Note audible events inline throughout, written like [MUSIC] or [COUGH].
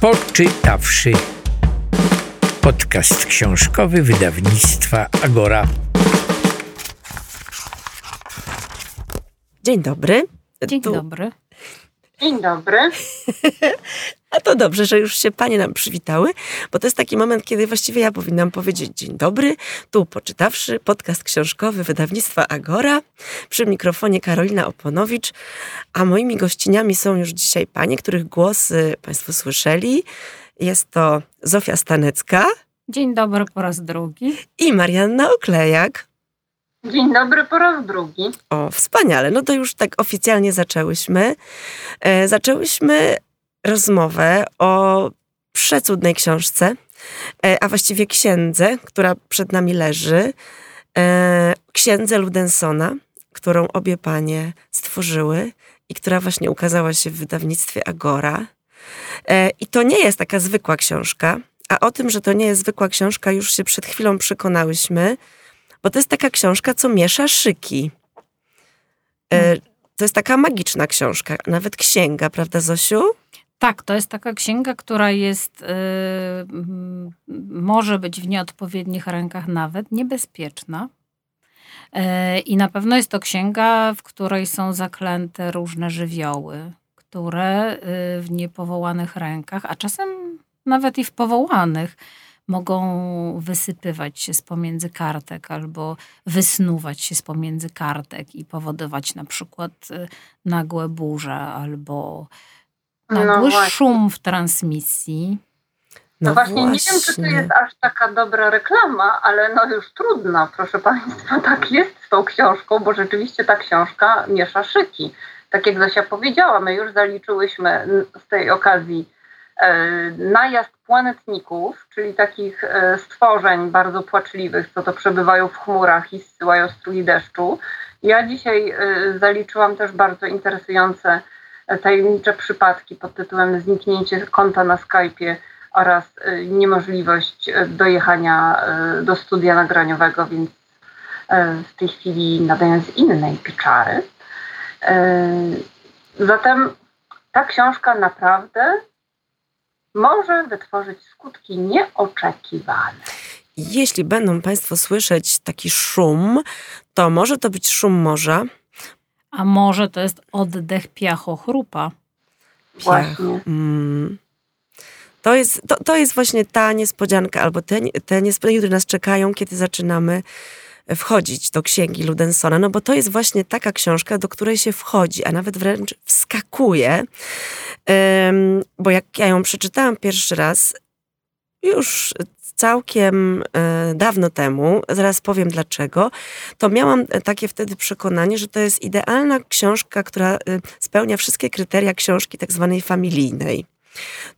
Poczytawszy. Podcast książkowy wydawnictwa Agora. Dzień dobry. Dzień Tu- dobry. Dzień dobry. [LAUGHS] A to dobrze, że już się panie nam przywitały, bo to jest taki moment, kiedy właściwie ja powinnam powiedzieć dzień dobry. Tu poczytawszy podcast książkowy wydawnictwa Agora. Przy mikrofonie Karolina Oponowicz, a moimi gościniami są już dzisiaj panie, których głosy państwo słyszeli. Jest to Zofia Stanecka Dzień dobry po raz drugi. i Marianna Oklejak. Dzień dobry po raz drugi. O, wspaniale. No to już tak oficjalnie zaczęłyśmy. E, zaczęłyśmy rozmowę o przecudnej książce, e, a właściwie księdze, która przed nami leży. E, księdze Ludensona, którą obie panie stworzyły i która właśnie ukazała się w wydawnictwie Agora. E, I to nie jest taka zwykła książka, a o tym, że to nie jest zwykła książka, już się przed chwilą przekonałyśmy, bo to jest taka książka, co miesza szyki. E, To jest taka magiczna książka, nawet księga, prawda, Zosiu? Tak, to jest taka księga, która jest, y, może być w nieodpowiednich rękach nawet niebezpieczna. Y, I na pewno jest to księga, w której są zaklęte różne żywioły, które y, w niepowołanych rękach, a czasem nawet i w powołanych, mogą wysypywać się z pomiędzy kartek albo wysnuwać się z pomiędzy kartek i powodować na przykład y, nagłe burze albo nagły właśnie. szum w transmisji. No, właśnie, nie wiem, czy to jest aż taka dobra reklama, ale no już trudno, proszę Państwa, [LAUGHS] tak jest z tą książką, bo rzeczywiście ta książka miesza szyki. Tak jak Zosia powiedziała, my już zaliczyłyśmy z tej okazji e, najazd planetników, czyli takich e, stworzeń bardzo płaczliwych, co to przebywają w chmurach i zsyłają strój deszczu. Ja dzisiaj e, zaliczyłam też bardzo interesujące tajemnicze przypadki pod tytułem Zniknięcie konta na Skype'ie oraz y, niemożliwość y, dojechania y, do studia nagraniowego, więc w tej chwili nadaję z innej pieczary. Zatem ta książka naprawdę może wytworzyć skutki nieoczekiwane. Jeśli będą Państwo słyszeć taki szum, to może to być szum morza. A może to jest oddech piachochrupa. Właśnie. Mm. To jest, to, to jest właśnie ta niespodzianka, albo te, te niespodzianki, które nas czekają, kiedy zaczynamy wchodzić do księgi Ludensona, no bo to jest właśnie taka książka, do której się wchodzi, a nawet wręcz wskakuje. Bo jak ja ją przeczytałam pierwszy raz, już całkiem e, dawno temu, zaraz powiem dlaczego, to miałam takie wtedy przekonanie, że to jest idealna książka, która e, spełnia wszystkie kryteria książki tak zwanej familijnej.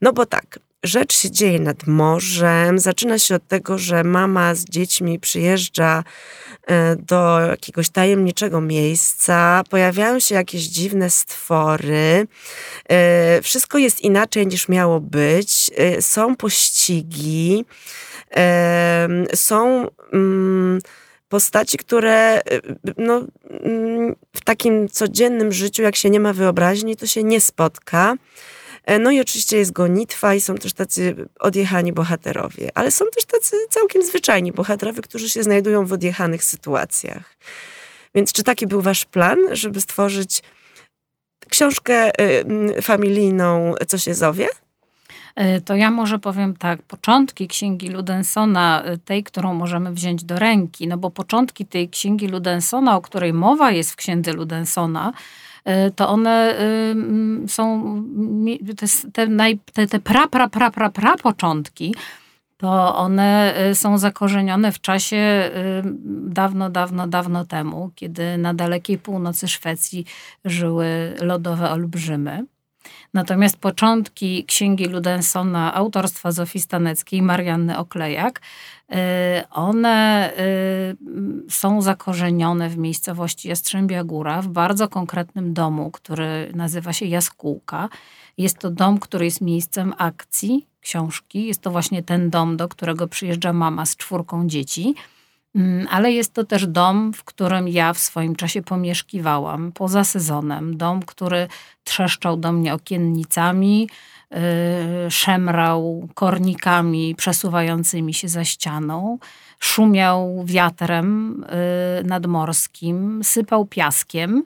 No bo tak, rzecz się dzieje nad morzem. Zaczyna się od tego, że mama z dziećmi przyjeżdża e, do jakiegoś tajemniczego miejsca. Pojawiają się jakieś dziwne stwory. E, Wszystko jest inaczej niż miało być. E, Są pościgi. Są mm, postaci, które y, no, mm, w takim codziennym życiu, jak się nie ma wyobraźni, to się nie spotka. E, No i oczywiście jest gonitwa i są też tacy odjechani bohaterowie, ale są też tacy całkiem zwyczajni bohaterowie, którzy się znajdują w odjechanych sytuacjach. Więc czy taki był wasz plan, żeby stworzyć książkę y, mm, familijną Co się zowie? Y, To ja może powiem tak, początki księgi Ludensona, y, tej, którą możemy wziąć do ręki, no bo początki tej księgi Ludensona, o której mowa jest w księdze Ludensona, y, to one są, te, te, te, pra, pra, pra, pra, pra początki, to one są zakorzenione w czasie dawno, dawno, dawno temu, kiedy na dalekiej północy Szwecji żyły lodowe olbrzymy. Natomiast początki księgi Ludensona autorstwa Zofii Staneckiej Marianny Oklejak, y, one y, są zakorzenione w miejscowości Jastrzębia Góra, w bardzo konkretnym domu, który nazywa się Jaskółka. Jest to dom, który jest miejscem akcji książki. Jest to właśnie ten dom, do którego przyjeżdża mama z czwórką dzieci. Mm, Ale jest to też dom, w którym ja w swoim czasie pomieszkiwałam poza sezonem. Dom, który trzeszczał do mnie okiennicami, szemrał kornikami przesuwającymi się za ścianą, szumiał wiatrem nadmorskim, sypał piaskiem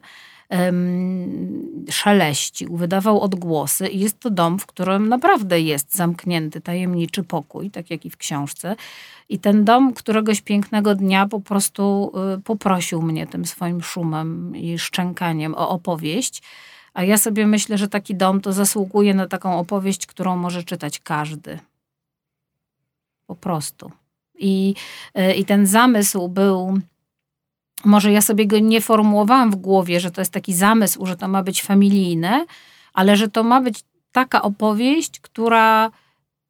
szeleścił, wydawał odgłosy i jest to dom, w którym naprawdę jest zamknięty, tajemniczy pokój, tak jak i w książce. I ten dom któregoś pięknego dnia po prostu y, poprosił mnie tym swoim szumem i szczękaniem o opowieść. A ja sobie myślę, że taki dom to zasługuje na taką opowieść, którą może czytać każdy. Po prostu. I, y, i ten zamysł był może ja sobie go nie formułowałam w głowie, że to jest taki zamysł, że to ma być familijne, ale że to ma być taka opowieść, która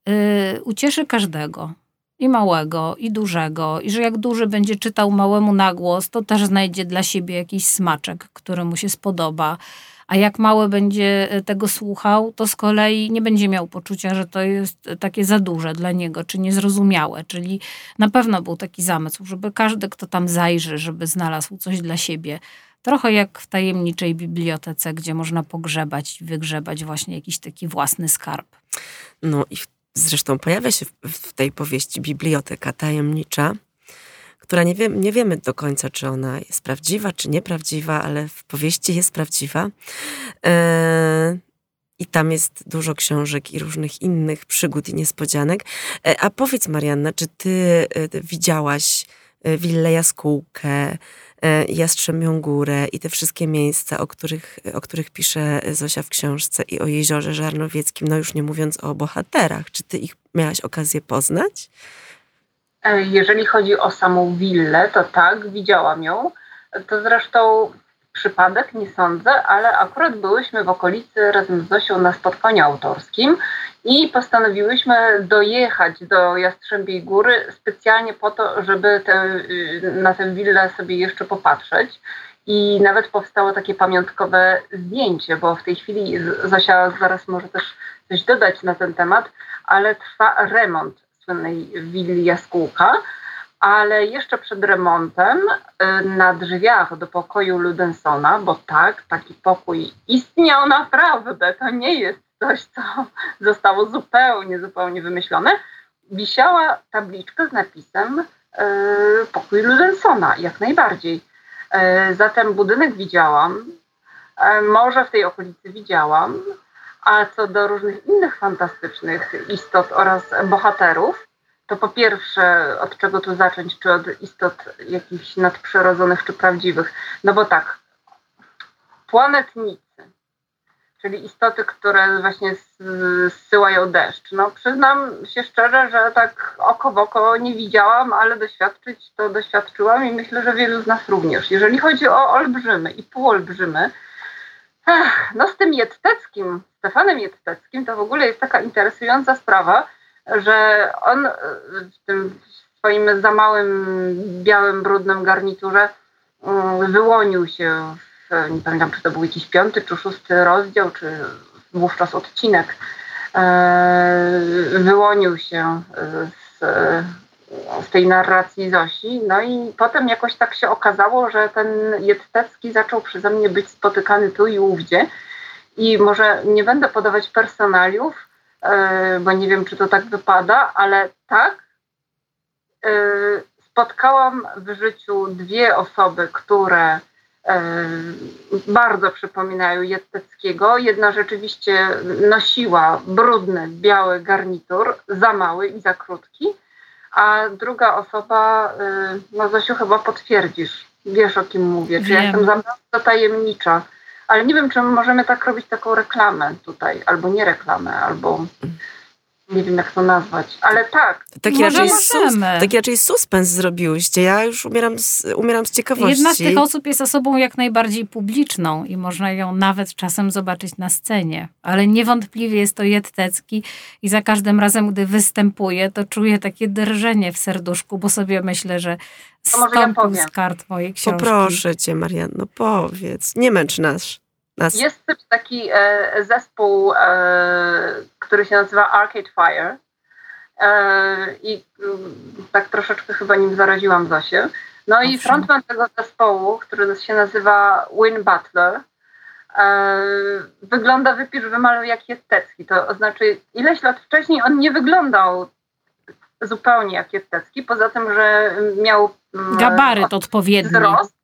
y, ucieszy każdego. I małego, i dużego, i że jak duży będzie czytał małemu na głos, to też znajdzie dla siebie jakiś smaczek, który mu się spodoba a jak mały będzie e, tego słuchał, to z kolei nie będzie miał poczucia, że to jest takie za duże dla niego, czy niezrozumiałe. Czyli na pewno był taki zamysł, żeby każdy, kto tam zajrzy, żeby znalazł coś dla siebie. Trochę jak w tajemniczej bibliotece, gdzie można pogrzebać, wygrzebać właśnie jakiś taki własny skarb. No i zresztą pojawia się w, w tej powieści biblioteka tajemnicza, która nie, wie, nie wiemy do końca, czy ona jest prawdziwa, czy nieprawdziwa, ale w powieści jest prawdziwa. E, I tam jest dużo książek i różnych innych przygód i niespodzianek. E, a powiedz, Marianna, czy ty e, widziałaś e, Willę Jaskółkę, Jastrzębią Górę i te wszystkie miejsca, o których, o których pisze Zosia w książce i o Jeziorze Żarnowieckim, no już nie mówiąc o bohaterach. Czy ty ich miałaś okazję poznać? E, jeżeli chodzi o samą willę, to tak, widziałam ją. To zresztą przypadek, nie sądzę, ale akurat byłyśmy w okolicy razem z Zosią na spotkaniu autorskim i postanowiłyśmy dojechać do Jastrzębiej Góry specjalnie po to, żeby te, y, na tę willę sobie jeszcze popatrzeć. I nawet powstało takie pamiątkowe zdjęcie, bo w tej chwili Zosia zaraz może też coś dodać na ten temat, ale trwa remont słynnej willi Jaskółka, ale jeszcze przed remontem y, na drzwiach do pokoju Ludensona, bo tak, taki pokój istniał naprawdę, to nie jest coś, co zostało zupełnie, zupełnie wymyślone, wisiała tabliczka z napisem yy, pokój Ludensona, jak najbardziej. Yy, zatem budynek widziałam, może w tej okolicy widziałam, a co do różnych innych fantastycznych istot oraz bohaterów, to po pierwsze, od czego tu zacząć? Czy od istot jakichś nadprzyrodzonych, czy prawdziwych? No bo tak, planetnicy, czyli istoty, które właśnie zsyłają deszcz. No przyznam się szczerze, że tak oko w oko nie widziałam, ale doświadczyć to doświadczyłam i myślę, że wielu z nas również. Jeżeli chodzi o olbrzymy i półolbrzymy, no z tym Jetteckim, Stefanem Jetteckim, to w ogóle jest taka interesująca sprawa, że on w tym swoim za małym, białym, brudnym garniturze mm, wyłonił się, w, nie pamiętam czy to był jakiś piąty czy szósty rozdział, czy wówczas odcinek, e, wyłonił się z, z tej narracji Zosi. No i potem jakoś tak się okazało, że ten Jettecki zaczął przeze mnie być spotykany tu i ówdzie. I może nie będę podawać personaliów, e, bo nie wiem, czy to tak wypada, ale tak, e, spotkałam w życiu dwie osoby, które e, bardzo przypominają Jetteckiego. Jedna rzeczywiście nosiła brudny, biały garnitur, za mały i za krótki, a druga osoba, no Zosiu chyba potwierdzisz, wiesz o kim mówię, czy ja jestem za tajemnicza. Ale nie wiem, czy możemy tak robić taką reklamę tutaj, albo nie reklamę, albo nie wiem jak to nazwać, ale tak. Taki, raczej, sus, taki raczej suspens zrobiłyście. Ja już umieram z, umieram z ciekawości. Jedna z tych osób jest osobą jak najbardziej publiczną i można ją nawet czasem zobaczyć na scenie. Ale niewątpliwie jest to Jettecki i za każdym razem, gdy występuje, to czuję takie drżenie w serduszku, bo sobie myślę, że stąpił ja z kart mojej książki. Poproszę cię, Marianno, powiedz. Nie męcz nas. Nas. Jest też taki e, zespół, e, który się nazywa Arcade Fire. E, I mm, tak troszeczkę chyba nim zaraziłam Zosię. No i frontman tego zespołu, który się nazywa Win Butler, wygląda wypisz wymaluj jak Jestecki. To znaczy ileś lat wcześniej on nie wyglądał zupełnie jak Jestecki, poza tym, że miał mm, gabaryt odpowiedni. Wzrost.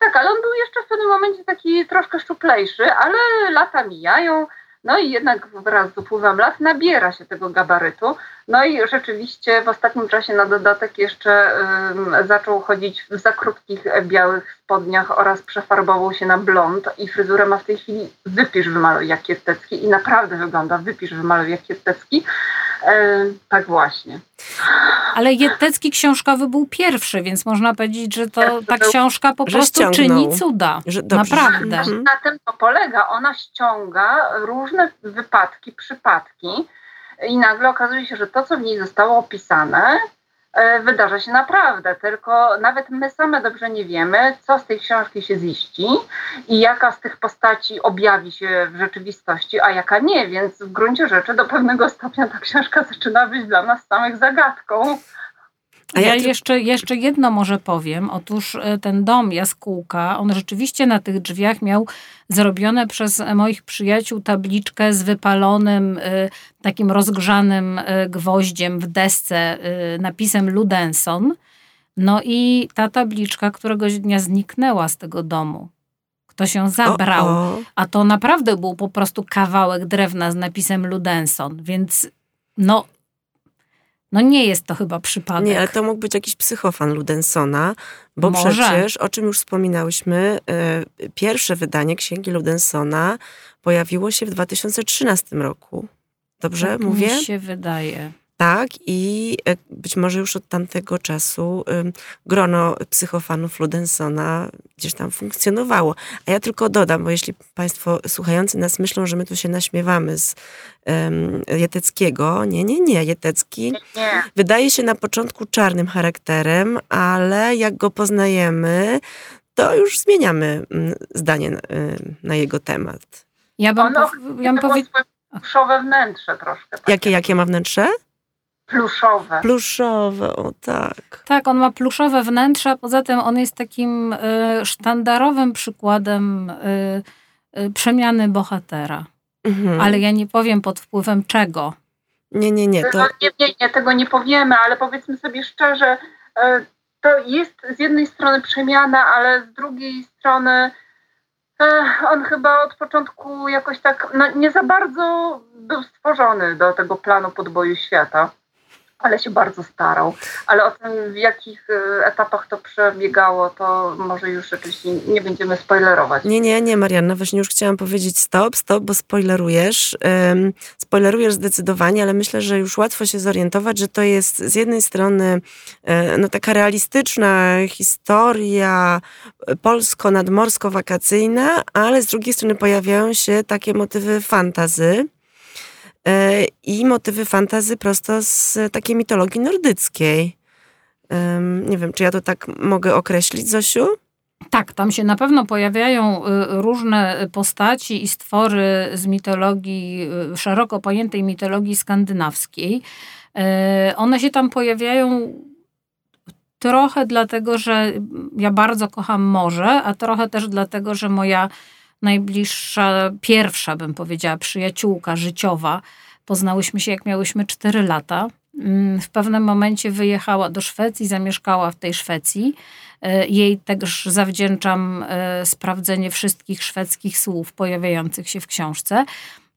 Tak, ale on był jeszcze w pewnym momencie taki troszkę szczuplejszy, ale lata mijają, no i jednak wraz z upływem lat nabiera się tego gabarytu. No i rzeczywiście w ostatnim czasie na dodatek jeszcze zaczął chodzić w za krótkich białych spodniach oraz przefarbował się na blond i fryzurę ma w tej chwili wypisz wymaluj jak Kietecki i naprawdę wygląda wypisz wymaluj jak Kietecki. E, tak właśnie. Ale Jetecki książkowy był pierwszy, więc można powiedzieć, że to ta książka po prostu czyni cuda. Że, Naprawdę. Na tym to polega. Ona ściąga różne wypadki, przypadki i nagle okazuje się, że to, co w niej zostało opisane, E, wydarza się naprawdę, tylko nawet my same dobrze nie wiemy, co z tej książki się ziści i jaka z tych postaci objawi się w rzeczywistości, a jaka nie, więc w gruncie rzeczy do pewnego stopnia ta książka [LAUGHS] zaczyna być dla nas samych zagadką. A ja jeszcze, jeszcze jedno może powiem. Otóż e, ten dom Jaskółka, on rzeczywiście na tych drzwiach miał zrobione przez moich przyjaciół tabliczkę z wypalonym, e, takim rozgrzanym e, gwoździem w desce napisem Ludenson. No i ta tabliczka któregoś dnia zniknęła z tego domu. Kto się zabrał. O, o. A to naprawdę był po prostu kawałek drewna z napisem Ludenson. Więc no, no nie jest to chyba przypadek. Nie, ale to mógł być jakiś psychofan Ludensona, bo Może. przecież, o czym już wspominałyśmy, y, pierwsze wydanie Księgi Ludensona pojawiło się w 2013 roku. Dobrze tak mówię? Mi się wydaje. Tak, i e, być może już od tamtego czasu grono psychofanów Ludensona gdzieś tam funkcjonowało. A ja tylko dodam, bo jeśli Państwo słuchający nas myślą, że my tu się naśmiewamy z um, Jeteckiego, nie, nie, nie. Jetecki nie. wydaje się na początku czarnym charakterem, ale jak go poznajemy, to już zmieniamy zdanie na, na jego temat. Ja bym, ono, ja bym powiedział... Wnętrze troszkę. Jakie, jakie ma wnętrze? Pluszowe. Pluszowe, o tak. Tak, on ma pluszowe wnętrze, a poza tym on jest takim y, sztandarowym przykładem y, y, przemiany bohatera. Mhm. Ale ja nie powiem pod wpływem czego. Nie, nie, nie. To... No, nie, nie, nie, tego nie powiemy, ale powiedzmy sobie szczerze, to jest z jednej strony przemiana, ale z drugiej strony on chyba od początku jakoś tak no, nie za bardzo był stworzony do tego planu podboju świata ale się bardzo starał. Ale o tym, w jakich e, etapach to przebiegało, to może już rzeczywiście nie będziemy spoilerować. Nie, nie, nie, Marianna, właśnie już chciałam powiedzieć stop, stop, bo spoilerujesz. Um, spoilerujesz zdecydowanie, ale myślę, że już łatwo się zorientować, że to jest z jednej strony e, no, taka realistyczna historia e, polsko-nadmorsko-wakacyjna, ale z drugiej strony pojawiają się takie motywy fantazy. E, i motywy fantazy prosto z takiej mitologii nordyckiej. Nie wiem, czy ja to tak mogę określić, Zosiu? Tak, tam się na pewno pojawiają y, różne postaci i stwory z mitologii, y, szeroko pojętej mitologii skandynawskiej. Y, one się tam pojawiają trochę dlatego, że ja bardzo kocham morze, a trochę też dlatego, że moja najbliższa, pierwsza bym powiedziała, przyjaciółka życiowa. Poznałyśmy się jak miałyśmy 4 lata. Mm, w pewnym momencie wyjechała do Szwecji, zamieszkała w tej Szwecji. E, jej też zawdzięczam e, sprawdzenie wszystkich szwedzkich słów pojawiających się w książce.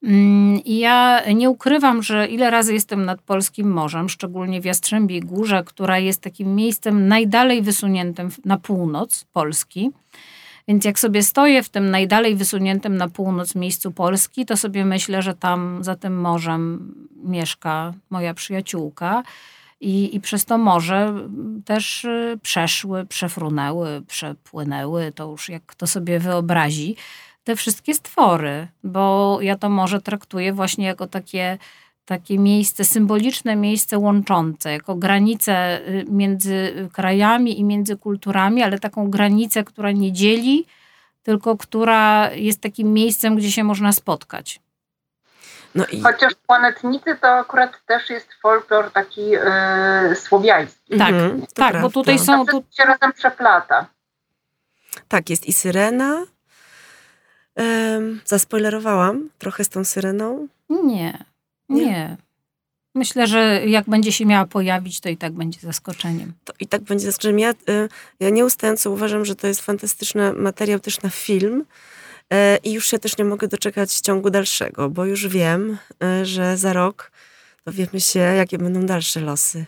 Mm, ja nie ukrywam, że ile razy jestem nad polskim morzem, szczególnie w Jastrzębiej Górze, która jest takim miejscem najdalej wysuniętym na północ Polski. Więc jak sobie stoję w tym najdalej wysuniętym na północ miejscu Polski, to sobie myślę, że tam za tym morzem mieszka moja przyjaciółka. I, I przez to morze też y, przeszły, przefrunęły, przepłynęły, to już jak kto sobie wyobrazi, te wszystkie stwory, bo ja to morze traktuję właśnie jako takie takie miejsce, symboliczne miejsce łączące, jako granicę y, między krajami i między kulturami, ale taką granicę, która nie dzieli, tylko która jest takim miejscem, gdzie się można spotkać. No i... Chociaż planetnicy to akurat też jest folklor taki yy, słowiański. Tak, mhm, tak, bo tutaj są... To się razem przeplata. Tak, jest i syrena, Um, zaspoilerowałam trochę z tą syreną? Nie, nie. nie. Myślę, że jak będzie się miała pojawić, to i tak będzie zaskoczeniem. To i tak będzie zaskoczeniem. Ja, y, ja nieustająco uważam, że to jest fantastyczny materiał też na film. Y, I już się też nie mogę doczekać ciągu dalszego, bo już wiem, y, że za rok dowiemy się, jakie będą dalsze losy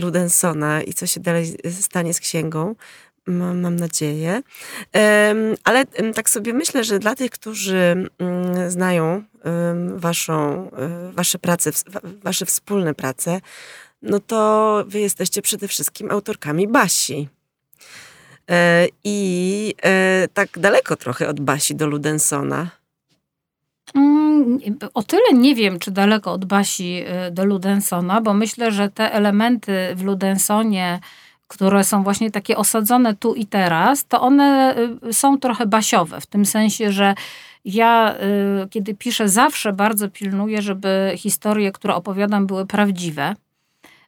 Ludensona i co się dalej stanie z księgą. Mam, mam nadzieję. Ale tak sobie myślę, że dla tych, którzy mm, znają waszą, e, wasze prace, wasze wspólne prace, no to wy jesteście przede wszystkim autorkami Basi. E, I e, tak daleko trochę od Basi do Ludensona. Mm, o tyle nie wiem, czy daleko od Basi do Ludensona, bo myślę, że te elementy w Ludensonie, które są właśnie takie osadzone tu i teraz, to one y, są trochę basiowe, w tym sensie, że ja, y, kiedy piszę, zawsze bardzo pilnuję, żeby historie, które opowiadam, były prawdziwe,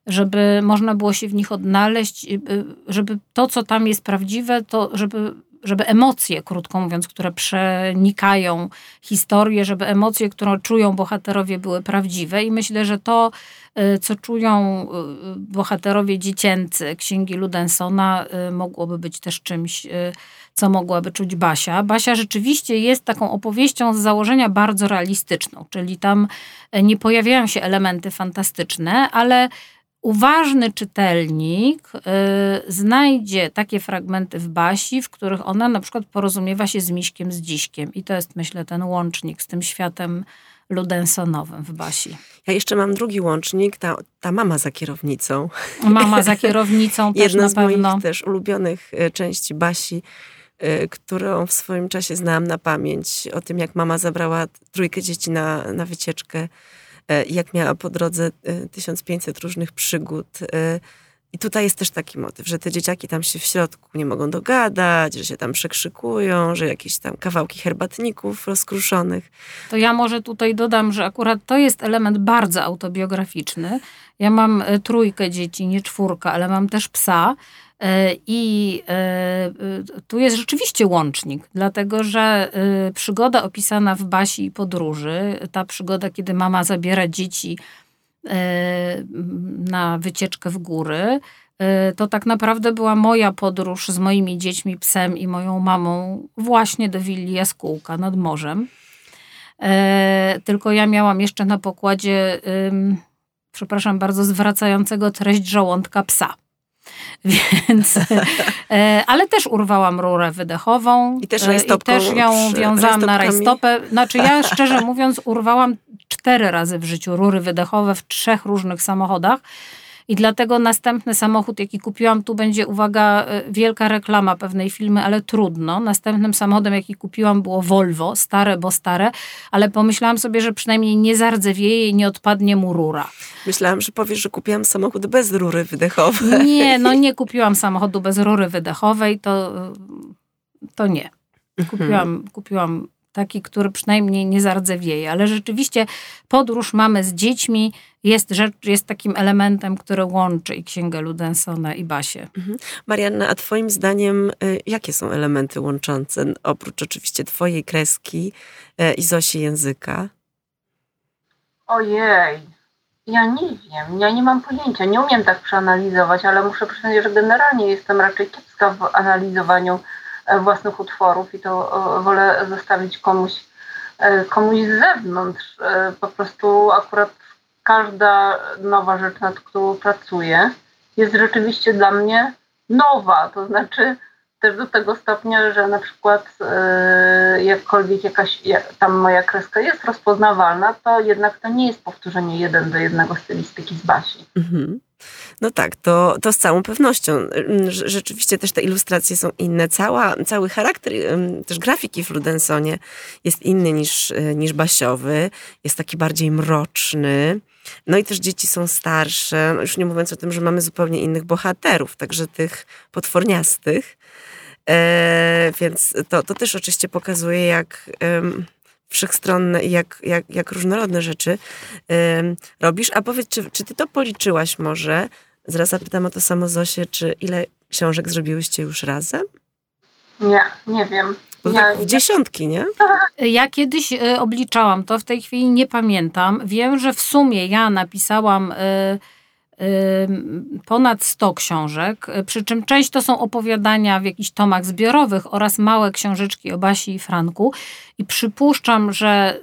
żeby można było się w nich odnaleźć, y, żeby to, co tam jest prawdziwe, to żeby żeby emocje, krótko mówiąc, które przenikają historię, żeby emocje, które czują bohaterowie, były prawdziwe. I myślę, że to, y, co czują y, bohaterowie dziecięcy księgi Ludensona, y, mogłoby być też czymś, co mogłaby czuć Basia. Basia rzeczywiście jest taką opowieścią z założenia bardzo realistyczną, czyli tam nie pojawiają się elementy fantastyczne, ale uważny czytelnik y, znajdzie takie fragmenty w Basi, w których ona na przykład porozumiewa się z Miśkiem, z Dziśkiem. I to jest, myślę, ten łącznik z tym światem ludensonowym w Basi. Ja jeszcze mam drugi łącznik, ta, ta mama za kierownicą. Mama za [LAUGHS] kierownicą też Jedna na pewno. Jedna z moich też ulubionych y, części Basi, y, którą w swoim czasie znałam na pamięć. O tym, jak mama zabrała trójkę dzieci na, na wycieczkę E, jak miała po drodze 1500 e, różnych przygód. E, I tutaj jest też taki motyw, że te dzieciaki tam się w środku nie mogą dogadać, że się tam przekrzykują, że jakieś tam kawałki herbatników rozkruszonych. To ja może tutaj dodam, że akurat to jest element bardzo autobiograficzny. Ja mam trójkę dzieci, nie czwórkę, ale mam też psa. E, I e, e, tu jest rzeczywiście łącznik, dlatego że przygoda opisana w Basi i podróży, ta przygoda, kiedy mama zabiera dzieci na wycieczkę w góry, to tak naprawdę była moja podróż z moimi dziećmi, psem i moją mamą właśnie do willi Jaskółka nad morzem. Tylko ja miałam jeszcze na pokładzie, przepraszam bardzo, zwracającego treść żołądka psa. [LAUGHS] Więc, e, ale też urwałam rurę wydechową. I też, e, i też ją wiązałam na rajstopę. Znaczy ja szczerze mówiąc urwałam cztery razy w życiu rury wydechowe w trzech różnych samochodach. I dlatego następny samochód, jaki kupiłam, tu będzie, uwaga, e, wielka reklama pewnej filmy, ale trudno. Następnym samochodem, jaki kupiłam, było Volvo, stare, bo stare, ale pomyślałam sobie, że przynajmniej nie zardzewieje i nie odpadnie mu rura. Myślałam, że powiesz, że kupiłam samochód bez rury wydechowej. Nie, no nie kupiłam samochodu bez rury wydechowej, to, to nie. Mhm. Kupiłam, kupiłam taki, który przynajmniej nie zardzewieje. Ale rzeczywiście podróż mamy z dziećmi jest, rzecz, jest takim elementem, który łączy i Księgę Ludensona i Basię. Mhm. Marianna, a twoim zdaniem y, jakie są elementy łączące, oprócz oczywiście twojej kreski y, i Zosi języka? Ojej, ja nie wiem, ja nie mam pojęcia, nie umiem tak przeanalizować, ale muszę przyznać, że generalnie jestem raczej kiepska w analizowaniu E, własnych utworów i to e, wolę zostawić komuś, e, komuś z zewnątrz. Po prostu akurat każda nowa rzecz, nad którą pracuję, jest rzeczywiście dla mnie nowa. To znaczy też do tego stopnia, że na przykład jakkolwiek jakaś tam moja kreska jest rozpoznawalna, to jednak to nie jest powtórzenie jeden do jednego stylistyki z Basi. Mhm. No tak, to, to z całą pewnością. Rzeczywiście też te ilustracje są inne. Cała, cały charakter też grafiki w Ludensonie jest inny niż, y, niż Basiowy. Jest taki bardziej mroczny. No i też dzieci są starsze, no już nie mówiąc o tym, że mamy zupełnie innych bohaterów, także tych potworniastych. E, więc to, to też oczywiście pokazuje, jak wszechstronne i jak, jak, jak różnorodne rzeczy robisz. A powiedz, czy, czy ty to policzyłaś może? Zaraz zapytam o to samo Zosię, czy ile książek zrobiłyście już razem? Nie, nie wiem. Bo tak w dziesiątki, nie? [LAUGHS] Ja kiedyś y, obliczałam to, w tej chwili nie pamiętam. Wiem, że w sumie ja napisałam y, ponad 100 książek, przy czym część to są opowiadania w jakichś tomach zbiorowych oraz małe książeczki o Basi i Franku. I przypuszczam, że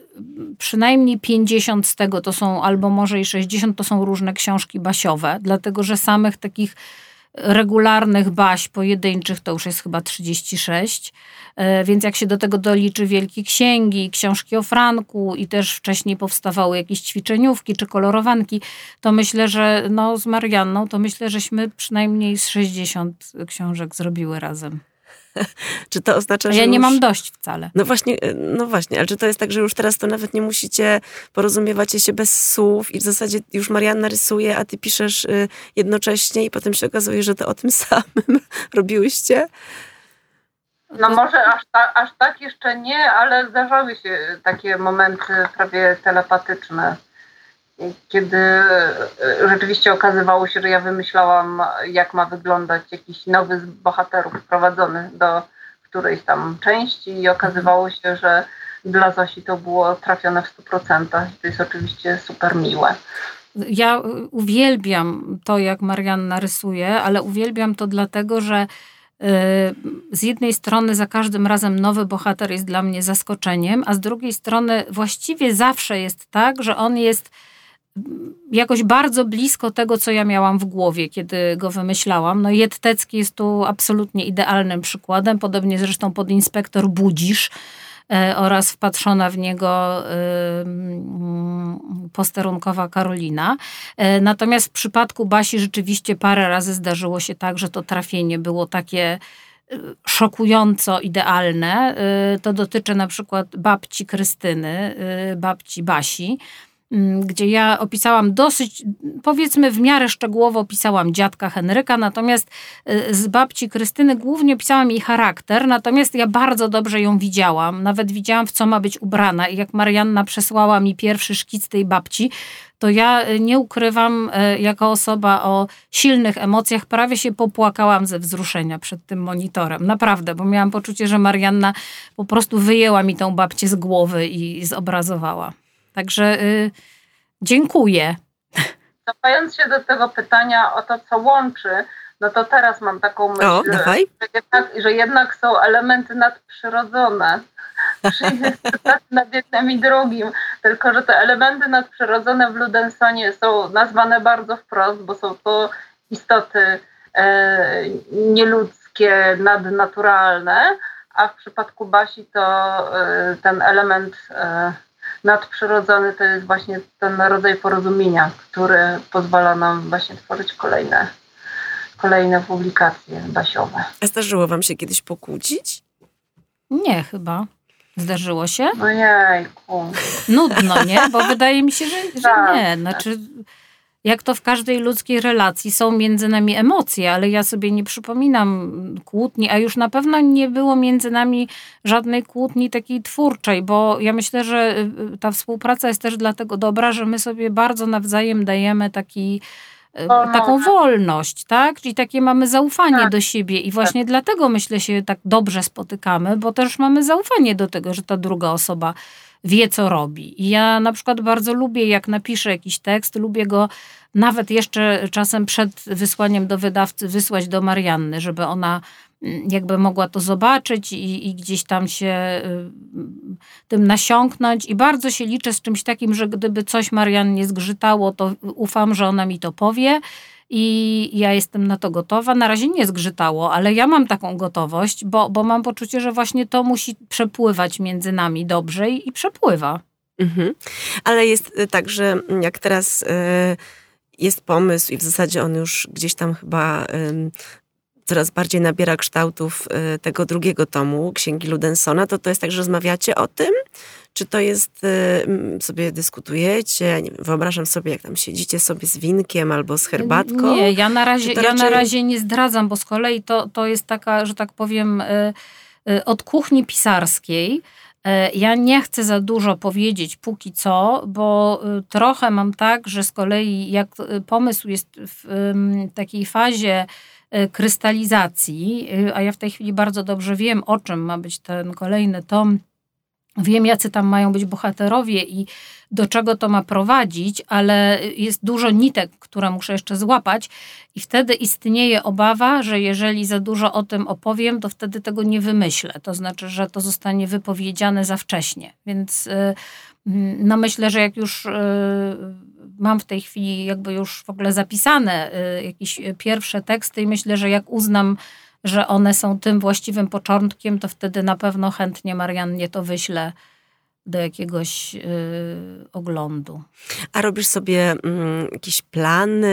przynajmniej 50 z tego to są, albo może i 60 to są różne książki basiowe, dlatego że samych takich regularnych baś pojedynczych to już jest chyba 36. E, więc jak się do tego doliczy wielkie księgi, książki o Franku i też wcześniej powstawały jakieś ćwiczeniówki czy kolorowanki, to myślę, że no, z Marianną to myślę, żeśmy przynajmniej z 60 książek zrobiły razem. [LAUGHS] czy to oznacza, że. Ja nie już... mam dość wcale. No właśnie, no właśnie, ale czy to jest tak, że już teraz to nawet nie musicie, porozumiewacie się bez słów i w zasadzie już Marianna rysuje, a ty piszesz y, jednocześnie i potem się okazuje, że to o tym [LAUGHS] samym robiłyście? No może aż, ta, aż tak jeszcze nie, ale zdarzały się takie momenty prawie telepatyczne, kiedy e, rzeczywiście okazywało się, że ja wymyślałam, jak ma wyglądać jakiś nowy z bohaterów wprowadzony do którejś tam części i okazywało się, że dla Zosi to było trafione w 100% i to jest oczywiście super miłe. Ja uwielbiam to, jak Marianna rysuje, ale uwielbiam to dlatego, że z jednej strony za każdym razem nowy bohater jest dla mnie zaskoczeniem, a z drugiej strony właściwie zawsze jest tak, że on jest jakoś bardzo blisko tego, co ja miałam w głowie, kiedy go wymyślałam. No Jettecki jest tu absolutnie idealnym przykładem, podobnie zresztą pod inspektor Budzisz, E, oraz wpatrzona w niego posterunkowa Karolina. E, natomiast w przypadku Basi rzeczywiście parę razy zdarzyło się tak, że to trafienie było takie e, szokująco idealne. To dotyczy na przykład babci Krystyny, babci Basi, gdzie ja opisałam dosyć, powiedzmy w miarę szczegółowo opisałam dziadka Henryka, natomiast y, z babci Krystyny głównie opisałam jej charakter, natomiast ja bardzo dobrze ją widziałam, nawet widziałam w co ma być ubrana i jak Marianna przesłała mi pierwszy szkic tej babci, to ja y, nie ukrywam, y, jako osoba o silnych emocjach, prawie się popłakałam ze wzruszenia przed tym monitorem. Naprawdę, bo miałam poczucie, że Marianna po prostu wyjęła mi tą babcię z głowy i zobrazowała. Także y, dziękuję. Cofając się do tego pytania o to, co łączy, no to teraz mam taką myśl, o, że, jednak, że jednak są elementy nadprzyrodzone. [LAUGHS] nad jednym i drugim, tylko że te elementy nadprzyrodzone w Ludensonie są nazwane bardzo wprost, bo są to istoty e, nieludzkie, nadnaturalne, a w przypadku Basi to e, ten element e, nadprzyrodzony to jest właśnie ten rodzaj porozumienia, który pozwala nam właśnie tworzyć kolejne, kolejne publikacje basiowe. A zdarzyło wam się kiedyś pokłócić? Nie, chyba. Zdarzyło się? No jejku. Nudno, nie? Bo wydaje mi się, że, że tak. nie. Znaczy, jak to w każdej ludzkiej relacji są między nami emocje, ale ja sobie nie przypominam kłótni, a już na pewno nie było między nami żadnej kłótni takiej twórczej, bo ja myślę, że y, ta współpraca jest też dlatego dobra, że my sobie bardzo nawzajem dajemy taki y, taką wolność, tak? Czyli takie mamy zaufanie tak. do siebie i właśnie tak. dlatego myślę się tak dobrze spotykamy, bo też mamy zaufanie do tego, że ta druga osoba wie, co robi. I ja na przykład bardzo lubię, jak napiszę jakiś tekst, lubię go nawet jeszcze czasem przed wysłaniem do wydawcy wysłać do Marianny, żeby ona jakby mogła to zobaczyć i, i, gdzieś tam się y, tym nasiąknąć. I bardzo się liczę z czymś takim, że gdyby coś Mariannie zgrzytało, to ufam, że ona mi to powie. I ja jestem na to gotowa. Na razie nie zgrzytało, ale ja mam taką gotowość, bo, bo mam poczucie, że właśnie to musi przepływać między nami dobrze i, i przepływa. Mhm. Ale jest y, tak, że jak teraz. Yy jest pomysł i w zasadzie on już gdzieś tam chyba coraz bardziej nabiera kształtów y, tego drugiego tomu Księgi Ludensona, to to jest tak, że rozmawiacie o tym? Czy to jest, y, sobie dyskutujecie? Nie wiem, wyobrażam sobie, jak tam siedzicie sobie z winkiem albo z herbatką. Nie, ja na razie, raczej... ja na razie nie zdradzam, bo z kolei to, to jest taka, że tak powiem, y, od kuchni pisarskiej. Ja nie chcę za dużo powiedzieć póki co, bo trochę mam tak, że z kolei jak pomysł jest w takiej fazie krystalizacji, a ja w tej chwili bardzo dobrze wiem, o czym ma być ten kolejny tom. Wiem, jacy tam mają być bohaterowie i do czego to ma prowadzić, ale jest dużo nitek, które muszę jeszcze złapać, i wtedy istnieje obawa, że jeżeli za dużo o tym opowiem, to wtedy tego nie wymyślę. To znaczy, że to zostanie wypowiedziane za wcześnie. Więc y, mm, no myślę, że jak już y, mam w tej chwili jakby już w ogóle zapisane y, jakieś pierwsze teksty i myślę, że jak uznam, że one są tym właściwym początkiem, to wtedy na pewno chętnie Mariannie to wyślę do jakiegoś y, oglądu. A robisz sobie mm, jakieś plany,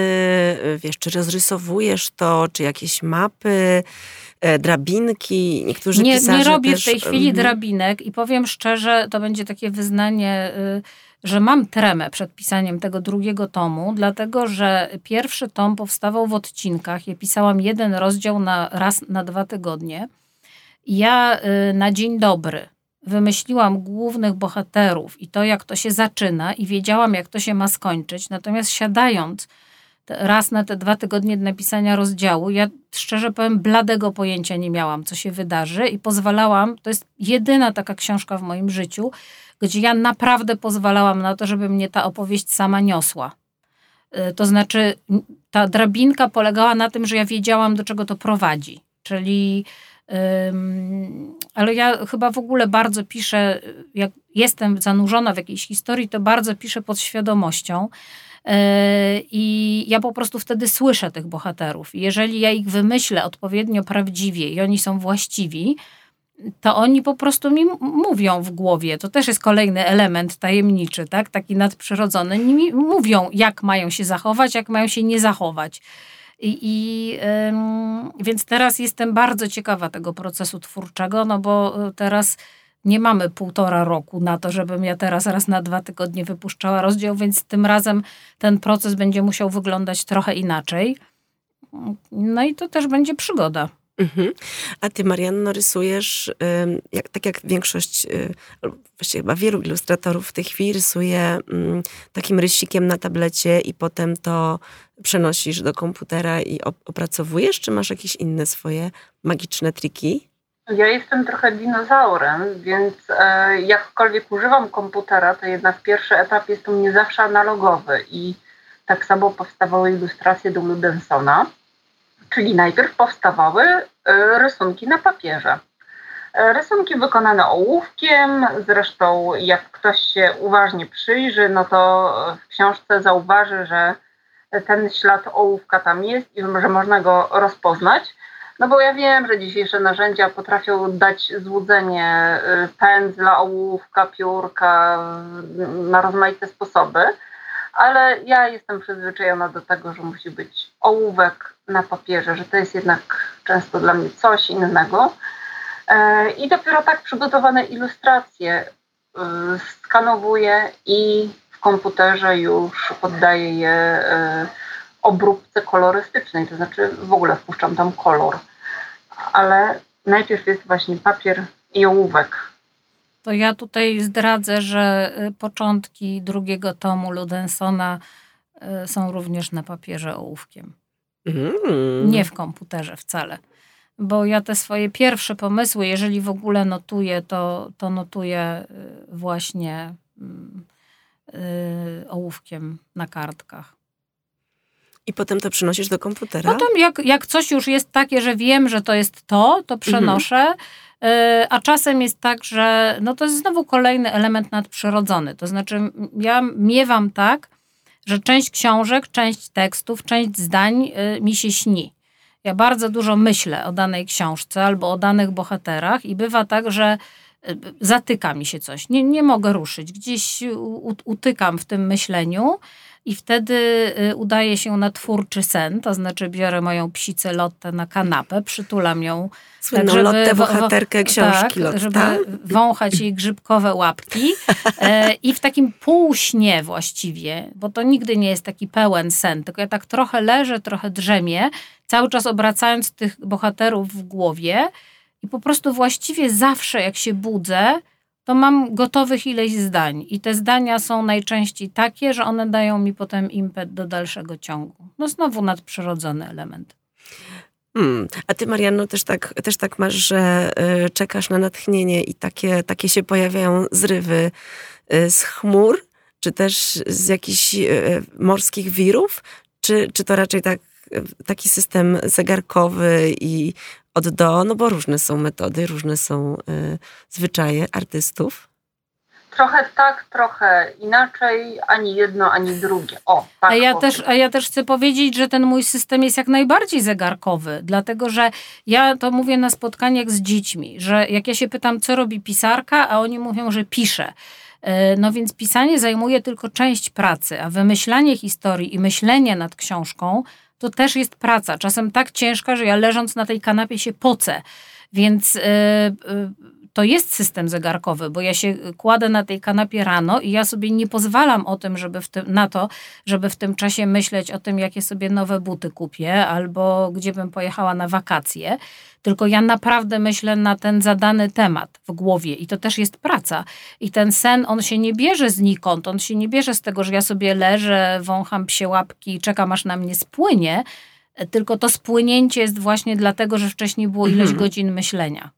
y, wiesz, czy rozrysowujesz to, czy jakieś mapy, e, drabinki? Niektórzy nie, pisarze Nie robię też, w tej chwili mm, drabinek i powiem szczerze, to będzie takie wyznanie, y, że mam tremę przed pisaniem tego drugiego tomu, dlatego że pierwszy tom powstawał w odcinkach. Ja pisałam jeden rozdział na raz na dwa tygodnie. Ja y, na dzień dobry wymyśliłam głównych bohaterów i to, jak to się zaczyna, i wiedziałam, jak to się ma skończyć. Natomiast siadając raz na te dwa tygodnie napisania rozdziału, ja szczerze powiem, bladego pojęcia nie miałam, co się wydarzy, i pozwalałam, to jest jedyna taka książka w moim życiu, gdzie ja naprawdę pozwalałam na to, żeby mnie ta opowieść sama niosła. Y, to znaczy, ta drabinka polegała na tym, że ja wiedziałam, do czego to prowadzi. Czyli ale ja chyba w ogóle bardzo piszę, jak jestem zanurzona w jakiejś historii, to bardzo piszę pod świadomością. E, I ja po prostu wtedy słyszę tych bohaterów. Jeżeli ja ich wymyślę odpowiednio prawdziwie i oni są właściwi, to oni po prostu mi mówią w głowie. To też jest kolejny element tajemniczy, tak? taki nadprzyrodzony. Mi mówią, jak mają się zachować, jak mają się nie zachować. I, i więc teraz jestem bardzo ciekawa tego procesu twórczego, no bo e, teraz nie mamy półtora roku na to, żebym ja teraz raz na dwa tygodnie wypuszczała rozdział, więc tym razem ten proces będzie musiał wyglądać trochę inaczej. No i to też będzie przygoda. Mhm. A ty, Marianno, rysujesz, jak, tak jak większość, y, właściwie chyba wielu ilustratorów w tej chwili rysuje takim rysikiem na tablecie i potem to przenosisz do komputera i opracowujesz, czy masz jakieś inne swoje magiczne triki? Ja jestem trochę dinozaurem, więc e, jakkolwiek używam komputera, to jednak pierwszy etap jest u mnie zawsze analogowy i tak samo powstawały ilustracje do Ludensona czyli najpierw powstawały e, rysunki na papierze. E, rysunki wykonane ołówkiem, zresztą jak ktoś się uważnie przyjrzy, no to w książce zauważy, że ten ślad ołówka tam jest i że można go rozpoznać. No bo ja wiem, że dzisiejsze narzędzia potrafią dać złudzenie e, pędzla, ołówka, piórka na rozmaite sposoby, ale ja jestem przyzwyczajona do tego, że musi być ołówek na papierze, że to jest jednak często dla mnie coś innego. E, I dopiero tak przygotowane ilustracje e, skanowuję i w komputerze już poddaję je e, obróbce kolorystycznej, to znaczy w ogóle wpuszczam tam kolor. Ale najpierw jest właśnie papier i ołówek. To ja tutaj zdradzę, że początki drugiego tomu Ludensona są również na papierze ołówkiem. Mm. Nie w komputerze wcale. Bo ja te swoje pierwsze pomysły, jeżeli w ogóle notuję, to, to notuję y, właśnie yy, ołówkiem na kartkach. I potem to przynosisz do komputera? Potem jak, jak coś już jest takie, że wiem, że to jest to, to przenoszę. Mhm. A czasem jest tak, że no to jest znowu kolejny element nadprzyrodzony. To znaczy, ja miewam tak, że część książek, część tekstów, część zdań y, mi się śni. Ja bardzo dużo myślę o danej książce albo o danych bohaterach i bywa tak, że y, zatyka mi się coś. Nie, nie mogę ruszyć. Gdzieś utykam w tym myśleniu i wtedy y, udaje się na twórczy sen, to znaczy biorę moją psicę Lottę na kanapę, przytulam ją. Słynną tak, Lottę, bohaterkę książki tak, Lotta. żeby wąchać jej grzybkowe łapki e, i w takim półśnie właściwie, bo to nigdy nie jest taki pełen sen, tylko ja tak trochę leżę, trochę drzemię, cały czas obracając tych bohaterów w głowie i po prostu właściwie zawsze jak się budzę, to mam gotowych ileś zdań. I te zdania są najczęściej takie, że one dają mi potem impet do dalszego ciągu. No znowu nadprzyrodzony element. Hmm. A ty, Marianno, też tak, też tak masz, że y, czekasz na natchnienie i takie, takie się pojawiają zrywy y, z chmur, czy też z jakichś y, morskich wirów? Czy, czy to raczej tak, taki system zegarkowy i od do? No bo różne są metody, różne są zwyczaje artystów. Trochę tak, trochę inaczej, ani jedno, ani drugie. O, tak a, ja też, a ja też chcę powiedzieć, że ten mój system jest jak najbardziej zegarkowy, dlatego że ja to mówię na spotkaniach z dziećmi, że jak ja się pytam, co robi pisarka, a oni mówią, że pisze. E, no więc pisanie zajmuje tylko część pracy, a wymyślanie historii i myślenie nad książką to też jest praca. Czasem tak ciężka, że ja leżąc na tej kanapie się pocę. Więc yy, yy, to jest system zegarkowy, bo ja się kładę na tej kanapie rano i ja sobie nie pozwalam o tym, żeby w tym, na to, żeby w tym czasie myśleć o tym, jakie sobie nowe buty kupię albo gdzie bym pojechała na wakacje. Tylko ja naprawdę myślę na ten zadany temat w głowie i to też jest praca. I ten sen, on się nie bierze znikąd, on się nie bierze z tego, że ja sobie leżę, wącham psie łapki i czekam aż na mnie spłynie, tylko to spłynięcie jest właśnie dlatego, że wcześniej było ileś mhm. godzin myślenia.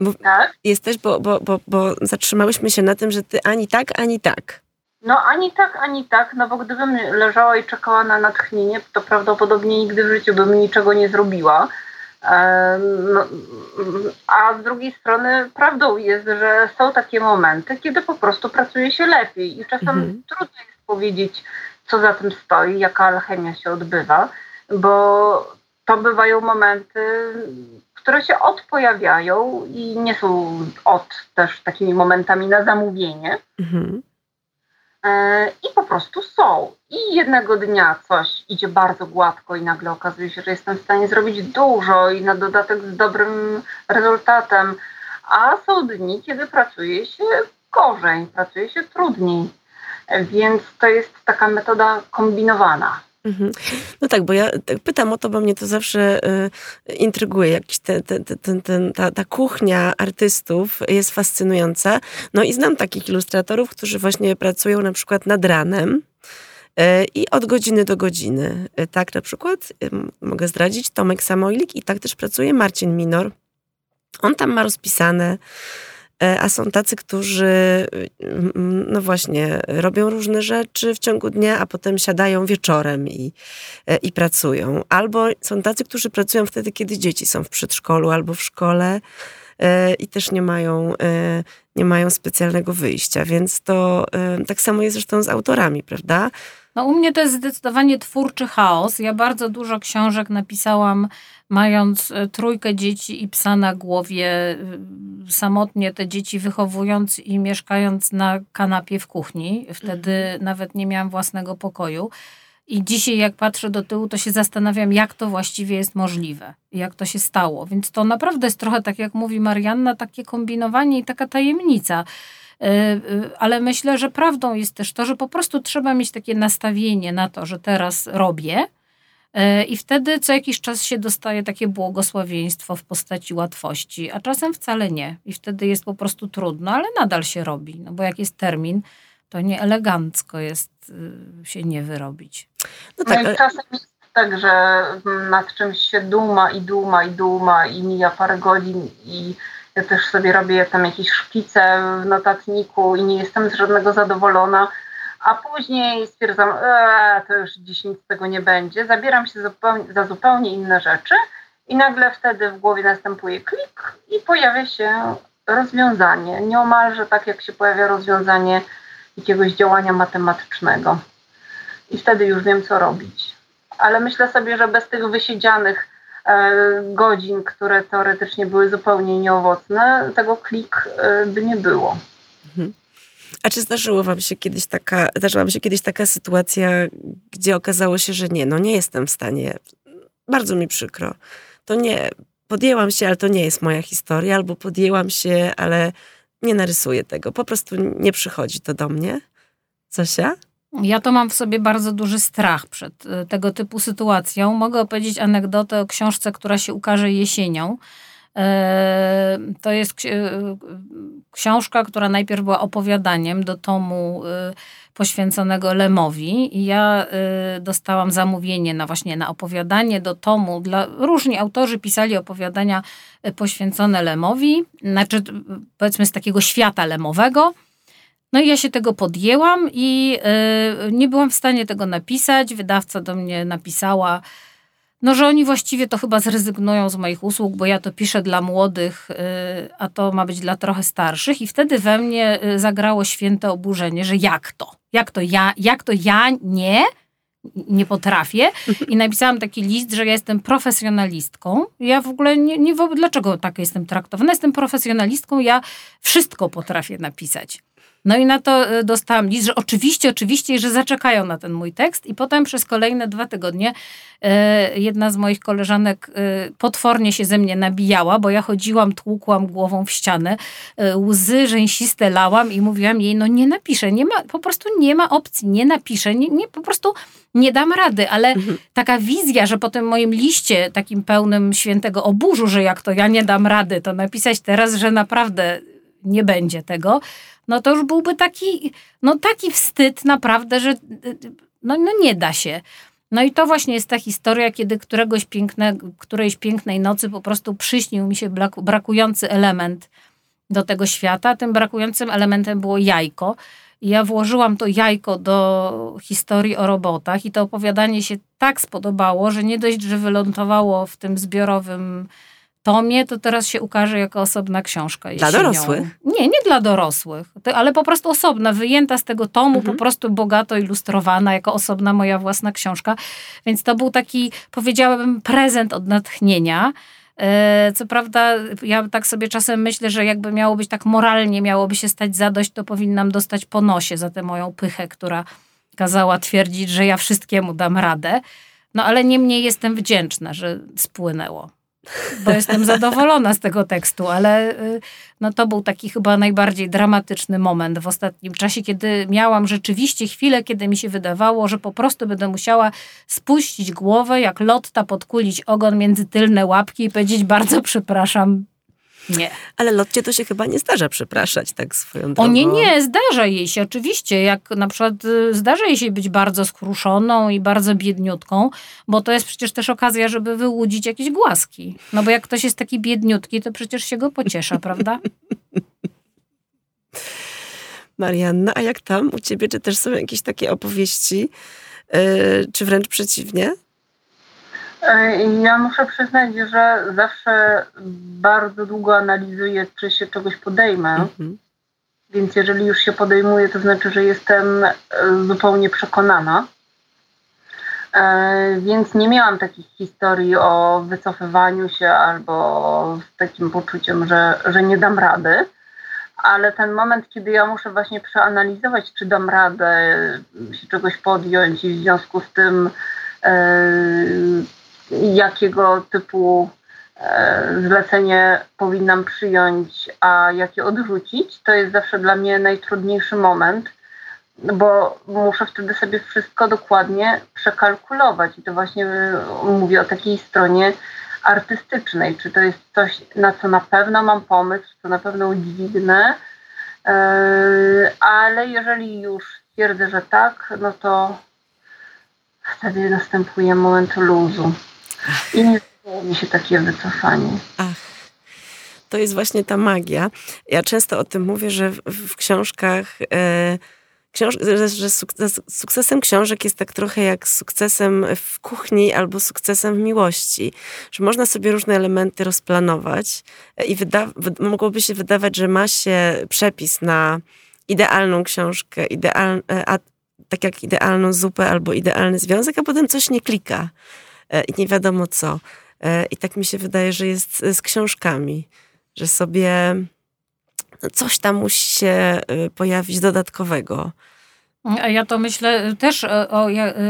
Bo tak? Jesteś, bo, bo, bo, bo zatrzymałyśmy się na tym, że ty ani tak, ani tak. No ani tak, ani tak, no bo gdybym leżała i czekała na natchnienie, to prawdopodobnie nigdy w życiu bym niczego nie zrobiła. No, a z drugiej strony prawdą jest, że są takie momenty, kiedy po prostu pracuje się lepiej i czasem mhm. trudno jest powiedzieć, co za tym stoi, jaka alchemia się odbywa, bo to bywają momenty, które się od pojawiają i nie są od też takimi momentami na zamówienie. Mhm. E, I po prostu są. I jednego dnia coś idzie bardzo gładko i nagle okazuje się, że jestem w stanie zrobić dużo i na dodatek z dobrym rezultatem. A są dni, kiedy pracuje się gorzej, pracuje się trudniej. Więc to jest taka metoda kombinowana. Mhm. No tak, bo ja tak pytam o to, bo mnie to zawsze y, intryguje. Jakiś te, te, te, ten, ta, ta kuchnia artystów jest fascynująca. No i znam takich ilustratorów, którzy właśnie pracują na przykład nad ranem. Y, I od godziny do godziny. Y, tak na przykład mogę zdradzić Tomek Samojlik i tak też pracuje Marcin Minor. On tam ma rozpisane a są tacy, którzy no właśnie robią różne rzeczy w ciągu dnia, a potem siadają wieczorem i, e, i pracują. Albo są tacy, którzy pracują wtedy, kiedy dzieci są w przedszkolu albo w szkole e, i też nie mają, nie mają specjalnego wyjścia, więc to tak samo jest zresztą z autorami, prawda? No u mnie to jest zdecydowanie twórczy chaos. Ja bardzo dużo książek napisałam mając e, trójkę dzieci i psa na głowie, e, samotnie te dzieci wychowując i mieszkając na kanapie w kuchni. Wtedy mhm. nawet nie miałam własnego pokoju. I dzisiaj, jak patrzę do tyłu, to się zastanawiam, jak to właściwie jest możliwe, jak to się stało. Więc to naprawdę jest trochę, tak jak mówi Marianna, takie kombinowanie i taka tajemnica. E, ale myślę, że prawdą jest też to, że po prostu trzeba mieć takie nastawienie na to, że teraz robię E, I wtedy co jakiś czas się dostaje takie błogosławieństwo w postaci łatwości, a czasem wcale nie. I wtedy jest po prostu trudno, ale nadal się robi. No bo jak jest termin, to nie elegancko jest y, się nie wyrobić. No tak, no czasem jest tak, że nad czymś się duma i duma i duma i mija parę godzin i ja też sobie robię tam jakieś szkice w notatniku i nie jestem z żadnego zadowolona a później stwierdzam, e, to już dziś nic z tego nie będzie, zabieram się za zupełnie inne rzeczy i nagle wtedy w głowie następuje klik i pojawia się rozwiązanie, nieomalże tak jak się pojawia rozwiązanie jakiegoś działania matematycznego. I wtedy już wiem, co robić. Ale myślę sobie, że bez tych wysiedzianych godzin, które teoretycznie były zupełnie nieowocne, tego klik e, by nie było. Mhm. A czy zdarzyło wam się kiedyś taka, zdarzyła się kiedyś taka sytuacja, gdzie okazało się, że nie, no nie jestem w stanie, bardzo mi przykro, to nie, podjęłam się, ale to nie jest moja historia, albo podjęłam się, ale nie narysuję tego, po prostu nie przychodzi to do mnie. Zosia? Ja to mam w sobie bardzo duży strach przed y, tego typu sytuacją. Mogę opowiedzieć anegdotę o książce, która się ukaże jesienią To jest książka, która najpierw była opowiadaniem do tomu poświęconego Lemowi i ja dostałam zamówienie na właśnie na opowiadanie do tomu. Dla, różni autorzy pisali opowiadania poświęcone Lemowi, znaczy powiedzmy z takiego świata lemowego. No i ja się tego podjęłam i nie byłam w stanie tego napisać. Wydawca do mnie napisała, no, że oni właściwie to chyba zrezygnują z moich usług, bo ja to piszę dla młodych, y, a to ma być dla trochę starszych. I wtedy we mnie y, zagrało święte oburzenie, że jak to? Jak to ja, jak to ja nie? Nie potrafię. I napisałam taki list, że ja jestem profesjonalistką. Ja w ogóle nie, nie dlaczego tak jestem traktowana? Jestem profesjonalistką, ja wszystko potrafię napisać. No i na to e, dostałam list, że oczywiście, oczywiście, że zaczekają na ten mój tekst. I potem przez kolejne dwa tygodnie e, jedna z moich koleżanek e, potwornie się ze mnie nabijała, bo ja chodziłam, tłukłam głową w ścianę, łzy rzęsiste lałam i mówiłam jej, no nie napiszę, nie ma, po prostu nie ma opcji, nie napiszę, nie, nie po prostu nie dam rady, ale mhm. taka wizja, że po tym moim liście takim pełnym świętego oburzu, że jak to ja nie dam rady, to napisać teraz, że naprawdę nie będzie tego, no to już byłby taki, no taki wstyd naprawdę, że no, no nie da się. No i to właśnie jest ta historia, kiedy któregoś piękne, którejś pięknej nocy po prostu przyśnił mi się brakujący element do tego świata. Tym brakującym elementem było jajko. I ja włożyłam to jajko do historii o robotach i to opowiadanie się tak spodobało, że nie dość, że wylądowało w tym zbiorowym tomie, to teraz się ukaże jako osobna książka. Dla dorosłych? Nie, nie dla dorosłych, ale po prostu osobna, wyjęta z tego tomu, mhm. po prostu bogato ilustrowana, jako osobna moja własna książka. Więc to był taki, powiedziałabym, prezent od natchnienia. E, co prawda, ja tak sobie czasem myślę, że jakby miało być tak moralnie, miałoby się stać zadość, to powinnam dostać po nosie za tę moją pychę, która kazała twierdzić, że ja wszystkiemu dam radę. No ale niemniej jestem wdzięczna, że spłynęło bo jestem zadowolona z tego tekstu, ale y, no to był taki chyba najbardziej dramatyczny moment w ostatnim czasie, kiedy miałam rzeczywiście chwilę, kiedy mi się wydawało, że po prostu będę musiała spuścić głowę, jak lotta podkulić ogon między tylne łapki i powiedzieć bardzo przepraszam, nie. Ale Lotcie to się chyba nie zdarza przepraszać tak swoją drogą. O nie, nie, zdarza jej się oczywiście. Jak na przykład y, zdarza jej się być bardzo skruszoną i bardzo biedniutką, bo to jest przecież też okazja, żeby wyłudzić jakieś głaski. No bo jak ktoś jest taki biedniutki, to przecież się go pociesza, prawda? [LAUGHS] Marianna, a jak tam u ciebie? Czy też są jakieś takie opowieści? Yy, czy wręcz przeciwnie? E, ja muszę przyznać, że zawsze bardzo długo analizuję, czy się czegoś podejmę. Mhm. Więc jeżeli już się podejmuję, to znaczy, że jestem e, zupełnie przekonana. E, więc nie miałam takich historii o wycofywaniu się albo z takim poczuciem, że, że nie dam rady. Ale ten moment, kiedy ja muszę właśnie przeanalizować, czy dam radę się czegoś podjąć i w związku z tym jakiego typu e, zlecenie powinnam przyjąć, a jakie odrzucić, to jest zawsze dla mnie najtrudniejszy moment, bo muszę wtedy sobie wszystko dokładnie przekalkulować. I to właśnie e, mówię o takiej stronie artystycznej. Czy to jest coś, na co na pewno mam pomysł, co na pewno udźwignę, e, ale jeżeli już stwierdzę, że tak, no to wtedy następuje moment luzu. I nie zdało mi się takie wycofanie. Ach. To jest właśnie ta magia. Ja często o tym mówię, że w, w książkach, e, książ że, że sukces, sukcesem książek jest tak trochę jak sukcesem w kuchni albo sukcesem w miłości. Że można sobie różne elementy rozplanować i wyda mogłoby się wydawać, że ma się przepis na idealną książkę, ideal, e, a, tak jak idealną zupę albo idealny związek, a potem coś nie klika. E, i nie wiadomo co. E, I tak mi się wydaje, że jest z książkami, że sobie no, coś tam musi się e, pojawić dodatkowego. Ja to myślę też o, o,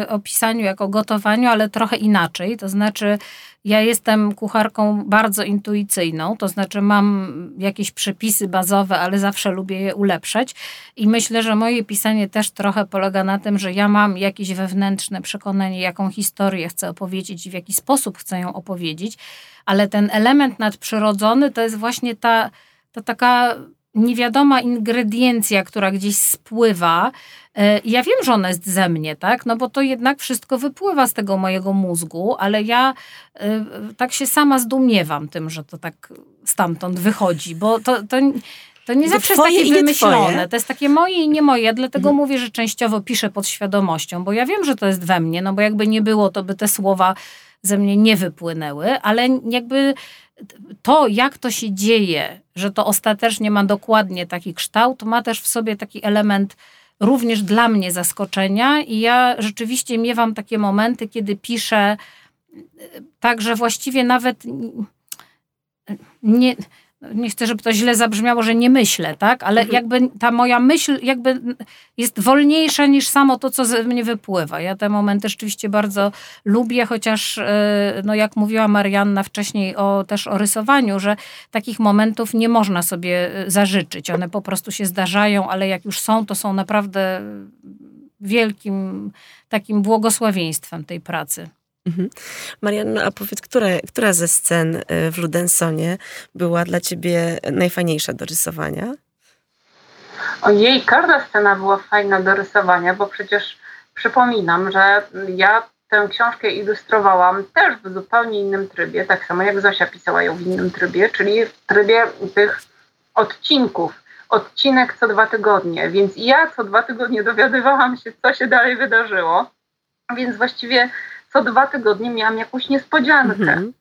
o, pisaniu jako gotowaniu, ale trochę inaczej. To znaczy, ja jestem kucharką bardzo intuicyjną, to znaczy mam jakieś przepisy bazowe, ale zawsze lubię je ulepszać. I myślę, że moje pisanie też trochę polega na tym, że ja mam jakieś wewnętrzne przekonanie, jaką historię chcę opowiedzieć i w jaki sposób chcę ją opowiedzieć, ale ten element nadprzyrodzony to jest właśnie ta, ta taka niewiadoma ingrediencja, która gdzieś spływa. E, ja wiem, że ona jest ze mnie, tak? No bo to jednak wszystko wypływa z tego mojego mózgu, ale ja e, tak się sama zdumiewam tym, że to tak stamtąd wychodzi, bo to, to, to nie to zawsze jest takie wymyślone. To jest takie moje i nie moje. Dlatego mhm. mówię, że częściowo piszę pod świadomością, bo ja wiem, że to jest we mnie, no bo jakby nie było, to by te słowa ze mnie nie wypłynęły, ale jakby to, jak to się dzieje, że to ostatecznie ma dokładnie taki kształt, ma też w sobie taki element również dla mnie zaskoczenia i ja rzeczywiście miewam takie momenty, kiedy piszę e, tak, że właściwie nawet nie, nie chcę, żeby to źle zabrzmiało, że nie myślę, tak? Ale mhm. jakby ta moja myśl jakby jest wolniejsza niż samo to, co ze mnie wypływa. Ja te momenty rzeczywiście bardzo lubię, chociaż e, no jak mówiła Marianna wcześniej o, też o rysowaniu, że takich momentów nie można sobie e, zażyczyć. One po prostu się zdarzają, ale jak już są, to są naprawdę wielkim takim błogosławieństwem tej pracy. Mhm. Marianno, a powiedz, która, która ze scen y, w Ludensonie była dla ciebie najfajniejsza do rysowania? Ojej, każda scena była fajna do rysowania, bo przecież przypominam, że ja tę książkę ilustrowałam też w zupełnie innym trybie, tak samo jak Zosia pisała ją w innym trybie, czyli w trybie tych odcinków. Odcinek co dwa tygodnie, więc ja co dwa tygodnie dowiadywałam się, co się dalej wydarzyło. Więc właściwie co dwa tygodnie miałam jakąś niespodziankę. Mhm.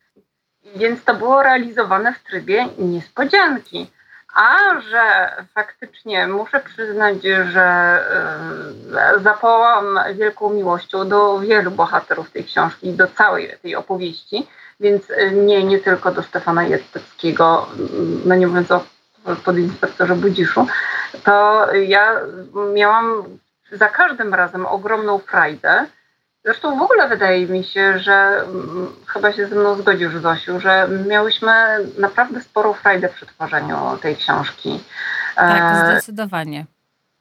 Więc to było realizowane w trybie niespodzianki. A że faktycznie muszę przyznać, że zapałam wielką miłością do wielu bohaterów tej książki i do całej tej opowieści, więc y, nie, nie tylko do Stefana Jaceckiego, mm, no nie mówiąc o podinspektorze Budziszu, to ja miałam za każdym razem ogromną frajdę, Zresztą w ogóle wydaje mi się, że mm, chyba się ze mną zgodzisz, Zosiu, że miałyśmy naprawdę sporą frajdę przy tworzeniu tej książki. Tak, e, zdecydowanie.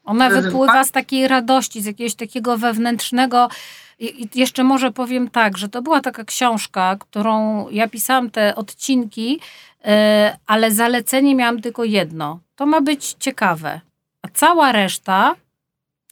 Ona wypływa z takiej radości, z jakiegoś takiego wewnętrznego. I jeszcze może powiem tak, że to była taka książka, którą ja pisałam te odcinki, e, ale zalecenie miałam tylko jedno. To ma być ciekawe. A cała reszta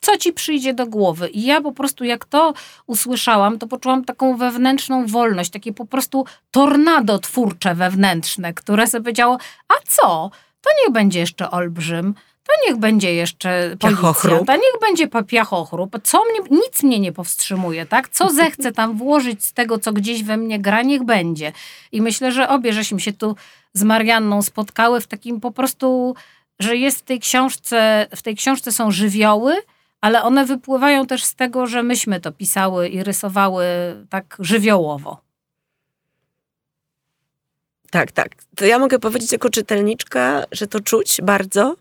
co ci przyjdzie do głowy. I ja po prostu jak to usłyszałam, to poczułam taką wewnętrzną wolność, takie po prostu tornado twórcze wewnętrzne, które sobie powiedziało, a co? To niech będzie jeszcze olbrzym, to niech będzie jeszcze policja, to niech będzie piachochrób. Co mnie, nic mnie nie powstrzymuje, tak? Co [LAUGHS] zechcę tam włożyć z tego, co gdzieś we mnie gra, niech będzie. I myślę, że obie żeśmy się tu z Marianną spotkały w takim po prostu, że jest w tej książce, w tej książce są żywioły, ale one wypływają też z tego, że myśmy to pisały i rysowały tak żywiołowo. Tak, tak. To ja mogę powiedzieć jako czytelniczka, że to czuć bardzo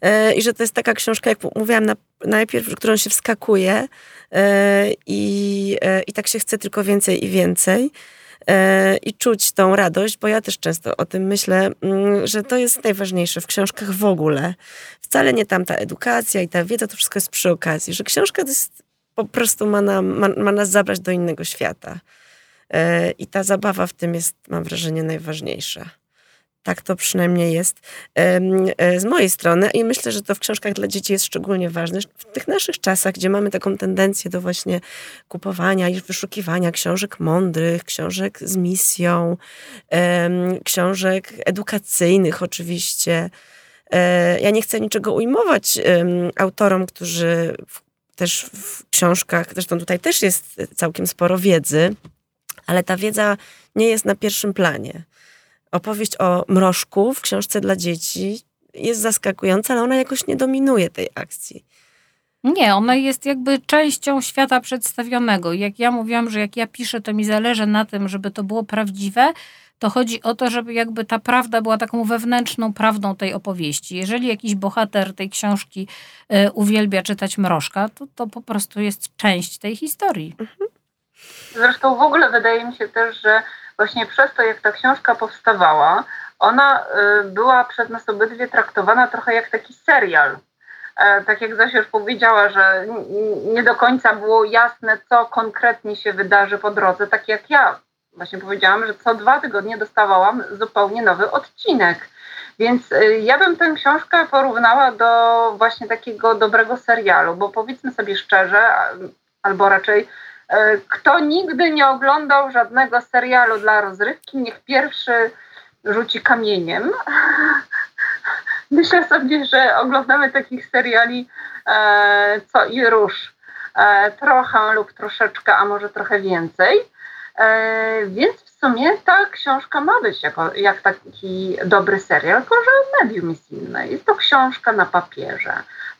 e, i że to jest taka książka, jak mówiłam na, najpierw, którą się wskakuje e, i, e, i tak się chce tylko więcej i więcej. E, i czuć tą radość, bo ja też często o tym myślę, mm, że to jest najważniejsze w książkach w ogóle. Wcale nie tam ta edukacja i ta wiedza, to wszystko jest przy okazji, że książka to jest, po prostu ma, nam, ma, ma nas zabrać do innego świata. E, I ta zabawa w tym jest, mam wrażenie, najważniejsza. Tak to przynajmniej jest e, z mojej strony i myślę, że to w książkach dla dzieci jest szczególnie ważne. W tych naszych czasach, gdzie mamy taką tendencję do właśnie kupowania i wyszukiwania książek mądrych, książek z misją, książek edukacyjnych oczywiście. E, ja nie chcę niczego ujmować autorom, którzy też w książkach, zresztą tutaj też jest całkiem sporo wiedzy, ale ta wiedza nie jest na pierwszym planie opowieść o mrożku w książce dla dzieci jest zaskakująca, ale ona jakoś nie dominuje tej akcji. Nie, ona jest jakby częścią świata przedstawionego. Jak ja mówiłam, że jak ja piszę, to mi zależy na tym, żeby to było prawdziwe, to chodzi o to, żeby jakby ta prawda była taką wewnętrzną prawdą tej opowieści. Jeżeli jakiś bohater tej książki y, uwielbia czytać mrożka, to to po prostu jest część tej historii. Mhm. Zresztą w ogóle wydaje mi się też, że właśnie przez to, jak ta książka powstawała, ona y, była przez nas obydwie traktowana trochę jak taki serial. E, tak jak Zosia już powiedziała, że nie do końca było jasne, co konkretnie się wydarzy po drodze, tak jak ja właśnie powiedziałam, że co dwa tygodnie dostawałam zupełnie nowy odcinek. Więc y, ja bym tę książkę porównała do właśnie takiego dobrego serialu, bo powiedzmy sobie szczerze, albo raczej kto nigdy nie oglądał żadnego serialu dla rozrywki, niech pierwszy rzuci kamieniem. [LAUGHS] Myślę sobie, że oglądamy takich seriali e, co i róż. E, trochę lub troszeczkę, a może trochę więcej. E, więc w sumie ta książka ma być jako, jak taki dobry serial, tylko że medium jest inne. Jest to książka na papierze.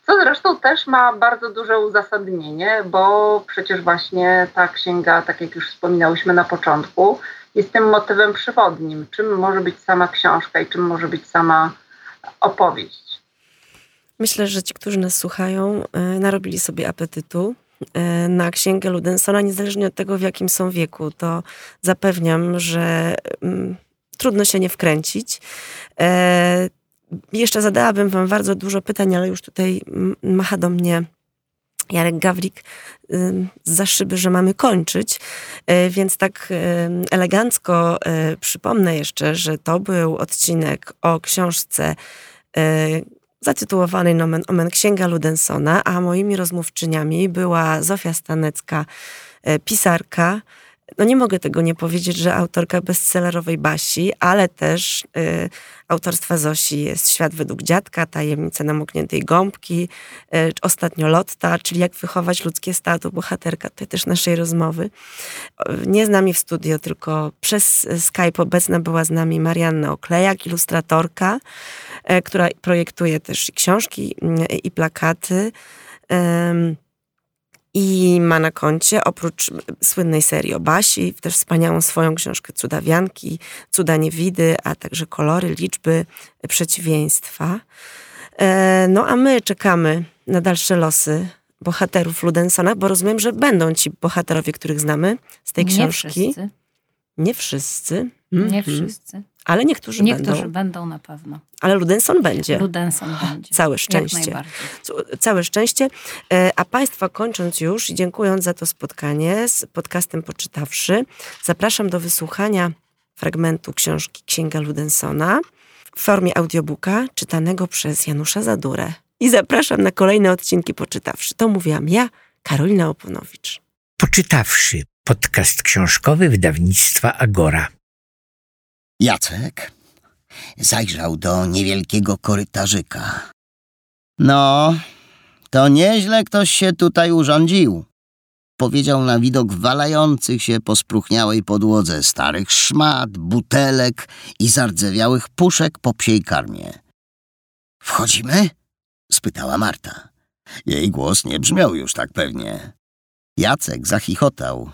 Co zresztą też ma bardzo duże uzasadnienie, bo przecież właśnie ta księga, tak jak już wspominałyśmy na początku, jest tym motywem przewodnim. Czym może być sama książka i czym może być sama opowieść. Myślę, że ci, którzy nas słuchają, e, narobili sobie apetytu na księgę Ludensona, niezależnie od tego, w jakim są wieku. To zapewniam, że mm, trudno się nie wkręcić. E, jeszcze zadałabym wam bardzo dużo pytań, ale już tutaj macha do mnie Jarek Gawlik za szyby, że mamy kończyć, więc tak elegancko przypomnę jeszcze, że to był odcinek o książce zatytułowanej Nomen Omen Księga Ludensona, a moimi rozmówczyniami była Zofia Stanecka, e, pisarka, no nie mogę tego nie powiedzieć, że autorka bestsellerowej Basi, ale też y, autorstwa Zosi jest Świat według dziadka, Tajemnice namokniętej gąbki, y, ostatnio Lotta, czyli Jak wychować ludzkie stado, bohaterka tutaj też naszej rozmowy. Nie z nami w studio, tylko przez Skype obecna była z nami Marianna Oklejak, ilustratorka, y, która projektuje też i książki, y, i plakaty. Y, i ma na koncie, oprócz słynnej serii o Basi, też wspaniałą swoją książkę Cudawianki, Cuda Niewidy, a także kolory, liczby, przeciwieństwa. E, no a my czekamy na dalsze losy bohaterów Ludensona, bo rozumiem, że będą ci bohaterowie, których znamy z tej książki. Nie wszyscy. Nie wszyscy. Nie mhm. wszyscy. Ale niektórzy, niektórzy będą. Niektórzy będą na pewno. Ale Ludenson będzie. Ludenson będzie. Całe szczęście. Całe szczęście. E, a Państwa kończąc już i dziękując za to spotkanie z podcastem Poczytawszy, zapraszam do wysłuchania fragmentu książki Księga Ludensona w formie audiobooka czytanego przez Janusza Zadurę. I zapraszam na kolejne odcinki Poczytawszy. To mówiłam ja, Karolina Oponowicz. Poczytawszy. Podcast książkowy wydawnictwa Agora. Jacek zajrzał do niewielkiego korytarzyka. No, to nieźle ktoś się tutaj urządził. Powiedział na widok walających się po spruchniałej podłodze starych szmat, butelek i zardzewiałych puszek po psiej karmie. Wchodzimy? spytała Marta. Jej głos nie brzmiał już tak pewnie. Jacek zachichotał.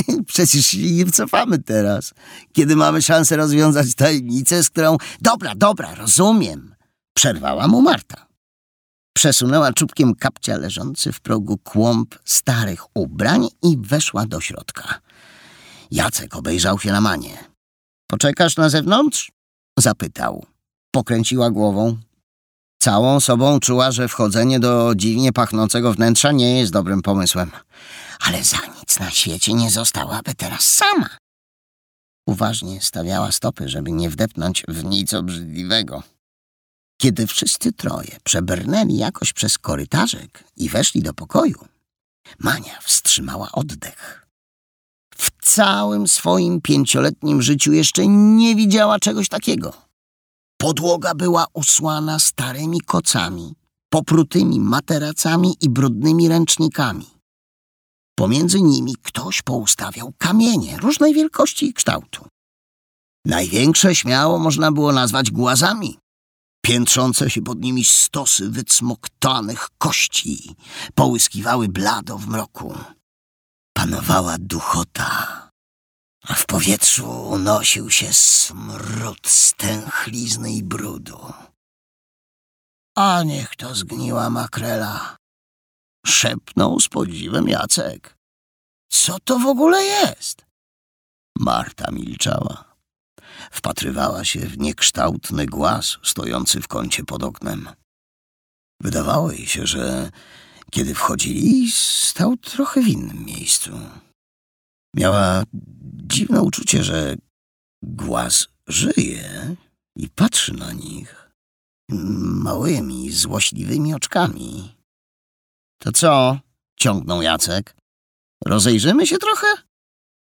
[LAUGHS] Przecież się nie wcofamy teraz, kiedy mamy szansę rozwiązać tajemnicę, z którą... Dobra, dobra, rozumiem. Przerwała mu Marta. Przesunęła czubkiem kapcia leżący w progu kłąb starych ubrań i weszła do środka. Jacek obejrzał się na Manię. Poczekasz na zewnątrz? Zapytał. Pokręciła głową. Całą sobą czuła, że wchodzenie do dziwnie pachnącego wnętrza nie jest dobrym pomysłem ale za nic na świecie nie zostałaby teraz sama. Uważnie stawiała stopy, żeby nie wdepnąć w nic obrzydliwego. Kiedy wszyscy troje przebrnęli jakoś przez korytarzek i weszli do pokoju, Mania wstrzymała oddech. W całym swoim pięcioletnim życiu jeszcze nie widziała czegoś takiego. Podłoga była usłana starymi kocami, poprutymi materacami i brudnymi ręcznikami. Pomiędzy nimi ktoś poustawiał kamienie różnej wielkości i kształtu. Największe śmiało można było nazwać głazami. Piętrzące się pod nimi stosy wycmoktanych kości połyskiwały blado w mroku. Panowała duchota, w powietrzu unosił się smród stęchlizny i brudu. A niech to zgniła makrela, szepnął z podziwem Jacek. Co to w ogóle jest? Marta milczała. Wpatrywała się w niekształtny głaz stojący w kącie pod oknem. Wydawało jej się, że kiedy wchodzili, stał trochę w innym miejscu. Miała dziwne uczucie, że głaz żyje i patrzy na nich małymi, złośliwymi oczkami. To co? ciągnął Jacek. Rozejrzymy się trochę?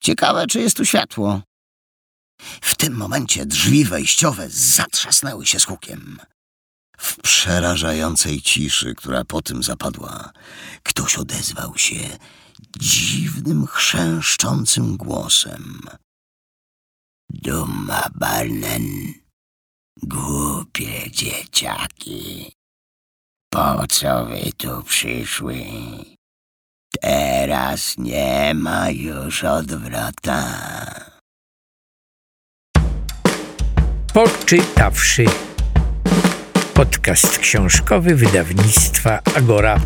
Ciekawe, czy jest tu światło. W tym momencie drzwi wejściowe zatrzasnęły się z hukiem. W przerażającej ciszy, która po tym zapadła, ktoś odezwał się dziwnym, chrzęszczącym głosem. Duma Barnen, głupie dzieciaki, po co wy tu przyszły? Teraz nie ma już odwrota. Poczytawszy. Podcast książkowy wydawnictwa Agora.